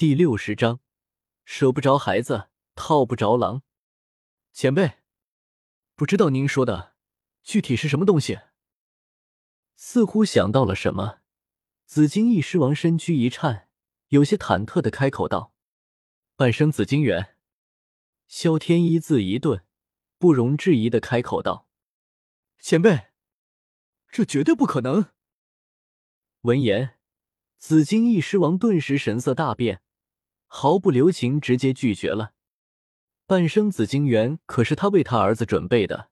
第六十章，舍不着孩子套不着狼。前辈，不知道您说的具体是什么东西？似乎想到了什么，紫金翼狮王身躯一颤，有些忐忑的开口道：“半生紫金元。”萧天一字一顿，不容置疑的开口道：“前辈，这绝对不可能。”闻言，紫金翼狮王顿时神色大变。毫不留情，直接拒绝了。半生紫晶元可是他为他儿子准备的，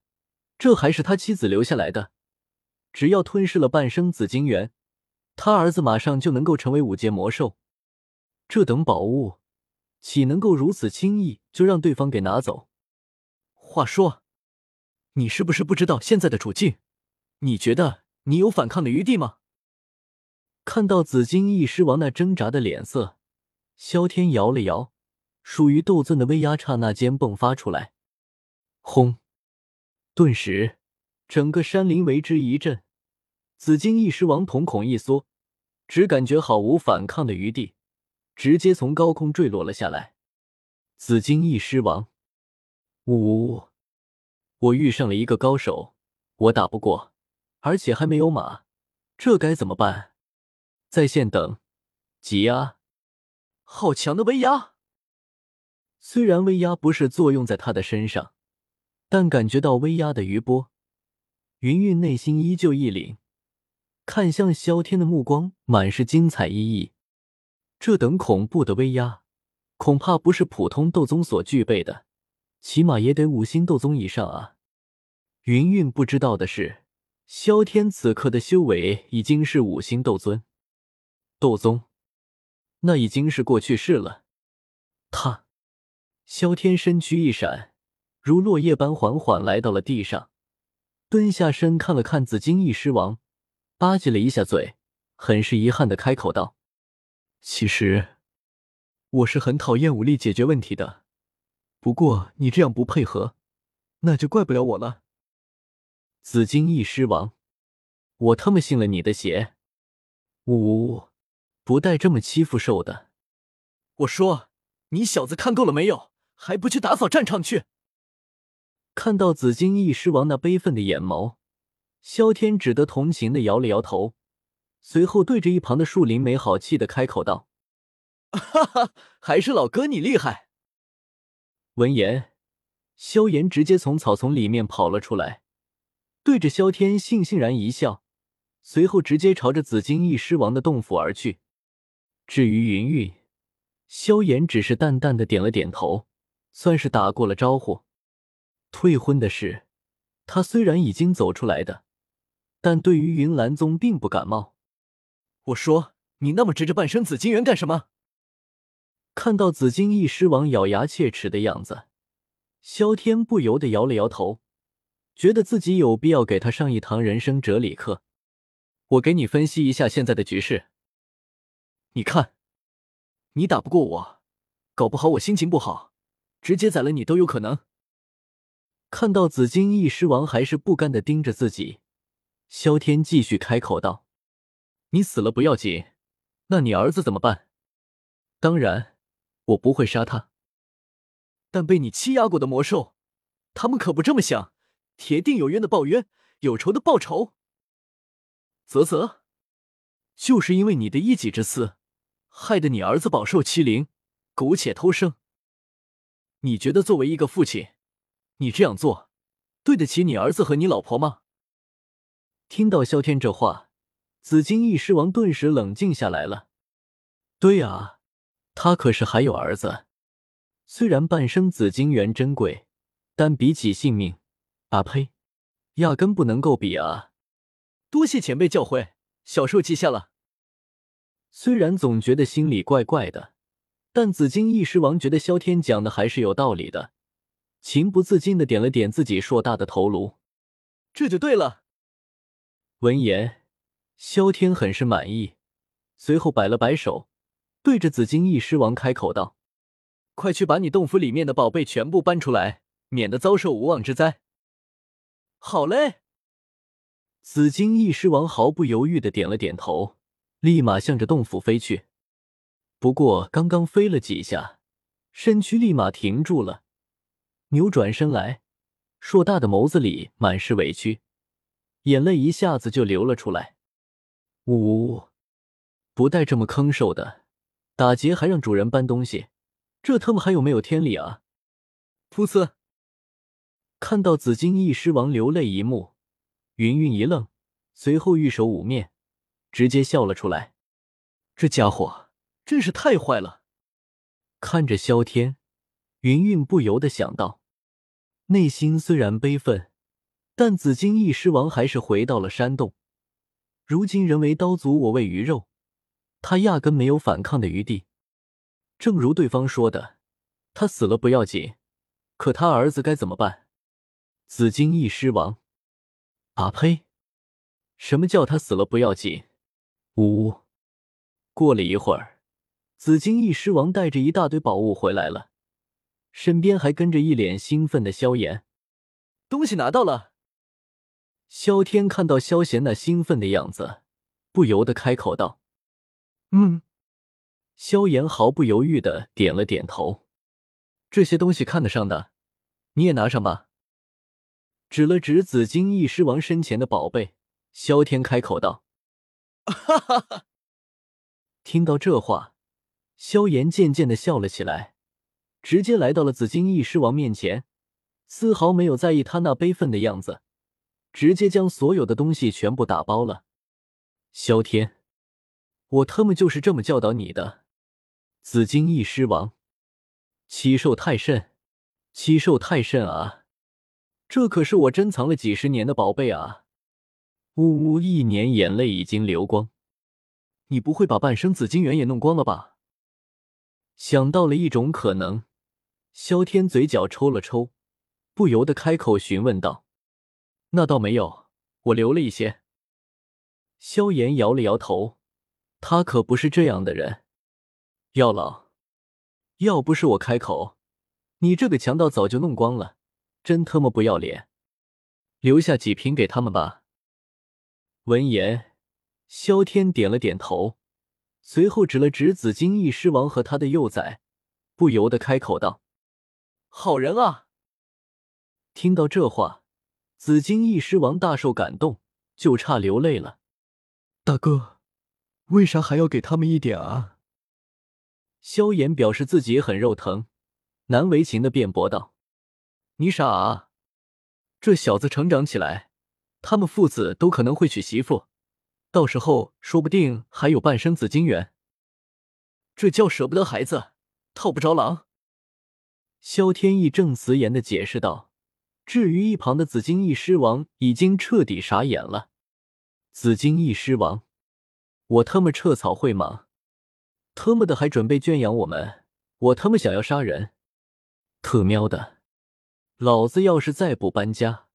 这还是他妻子留下来的。只要吞噬了半生紫晶元，他儿子马上就能够成为五阶魔兽。这等宝物，岂能够如此轻易就让对方给拿走？话说，你是不是不知道现在的处境？你觉得你有反抗的余地吗？看到紫金翼狮王那挣扎的脸色。萧天摇了摇，属于斗尊的威压刹那间迸发出来，轰！顿时，整个山林为之一震。紫金翼狮王瞳孔一缩，只感觉毫无反抗的余地，直接从高空坠落了下来。紫金翼狮王，呜呜呜！我遇上了一个高手，我打不过，而且还没有马，这该怎么办？在线等，急啊！好强的威压！虽然威压不是作用在他的身上，但感觉到威压的余波，云云内心依旧一凛，看向萧天的目光满是精彩意义。这等恐怖的威压，恐怕不是普通斗宗所具备的，起码也得五星斗宗以上啊！云云不知道的是，萧天此刻的修为已经是五星斗尊，斗宗。那已经是过去式了。他，萧天身躯一闪，如落叶般缓缓来到了地上，蹲下身看了看紫金翼狮王，吧唧了一下嘴，很是遗憾的开口道：“其实，我是很讨厌武力解决问题的。不过你这样不配合，那就怪不了我了。”紫金翼狮王，我他妈信了你的邪！呜呜呜！不带这么欺负兽的！我说，你小子看够了没有？还不去打扫战场去？看到紫金翼狮王那悲愤的眼眸，萧天只得同情的摇了摇头，随后对着一旁的树林没好气的开口道：“哈哈，还是老哥你厉害。”闻言，萧炎直接从草丛里面跑了出来，对着萧天悻悻然一笑，随后直接朝着紫金翼狮王的洞府而去。至于云云，萧炎只是淡淡的点了点头，算是打过了招呼。退婚的事，他虽然已经走出来的，但对于云岚宗并不感冒。我说，你那么执着半生紫金元干什么？看到紫金翼狮王咬牙切齿的样子，萧天不由得摇了摇头，觉得自己有必要给他上一堂人生哲理课。我给你分析一下现在的局势。你看，你打不过我，搞不好我心情不好，直接宰了你都有可能。看到紫金翼狮王还是不甘的盯着自己，萧天继续开口道：“你死了不要紧，那你儿子怎么办？当然，我不会杀他，但被你欺压过的魔兽，他们可不这么想，铁定有冤的报冤，有仇的报仇。啧啧，就是因为你的一己之私。”害得你儿子饱受欺凌，苟且偷生。你觉得作为一个父亲，你这样做对得起你儿子和你老婆吗？听到萧天这话，紫金翼狮王顿时冷静下来了。对啊，他可是还有儿子。虽然半生紫金元珍贵，但比起性命，啊呸，压根不能够比啊！多谢前辈教诲，小兽记下了。虽然总觉得心里怪怪的，但紫金翼狮王觉得萧天讲的还是有道理的，情不自禁的点了点自己硕大的头颅。这就对了。闻言，萧天很是满意，随后摆了摆手，对着紫金翼狮王开口道：“快去把你洞府里面的宝贝全部搬出来，免得遭受无妄之灾。”好嘞。紫金翼狮王毫不犹豫的点了点头。立马向着洞府飞去。不过刚刚飞了几下，身躯立马停住了，扭转身来，硕大的眸子里满是委屈，眼泪一下子就流了出来。呜呜呜！不带这么坑兽的，打劫还让主人搬东西，这他妈还有没有天理啊？噗呲！看到紫金翼狮王流泪一幕，云云一愣，随后玉手捂面，直接笑了出来。这家伙真是太坏了！看着萧天，云云不由得想到，内心虽然悲愤，但紫金翼狮王还是回到了山洞。如今人为刀俎，我为鱼肉。他压根没有反抗的余地，正如对方说的，他死了不要紧，可他儿子该怎么办？紫金翼狮王，啊呸！什么叫他死了不要紧？呜呜！过了一会儿，紫金翼狮王带着一大堆宝物回来了，身边还跟着一脸兴奋的萧炎。东西拿到了。萧天看到萧贤那兴奋的样子，不由得开口道。嗯，萧炎毫不犹豫的点了点头。这些东西看得上的，你也拿上吧。指了指紫金翼狮王身前的宝贝，萧天开口道：“！”哈哈哈听到这话，萧炎渐渐的笑了起来，直接来到了紫金翼狮王面前，丝毫没有在意他那悲愤的样子，直接将所有的东西全部打包了。萧天。我他妈就是这么教导你的，紫金翼狮王，七兽太甚，七兽太甚啊！这可是我珍藏了几十年的宝贝啊！呜呜，一年眼泪已经流光，你不会把半生紫金元也弄光了吧？想到了一种可能，萧天嘴角抽了抽，不由得开口询问道：“那倒没有，我留了一些。”萧炎摇了摇头。他可不是这样的人，药老，要不是我开口，你这个强盗早就弄光了，真他妈不要脸！留下几瓶给他们吧。闻言，萧天点了点头，随后指了指紫金翼狮王和他的幼崽，不由得开口道：“好人啊！”听到这话，紫金翼狮王大受感动，就差流泪了。大哥。为啥还要给他们一点啊？萧炎表示自己也很肉疼，难为情的辩驳道：“你傻啊？这小子成长起来，他们父子都可能会娶媳妇，到时候说不定还有半生紫金元。这叫舍不得孩子套不着狼。”萧天意正辞严的解释道。至于一旁的紫金翼狮王，已经彻底傻眼了。紫金翼狮王。我他妈撤草会吗？他妈的还准备圈养我们？我他妈想要杀人！特喵的，老子要是再不搬家，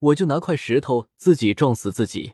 我就拿块石头自己撞死自己！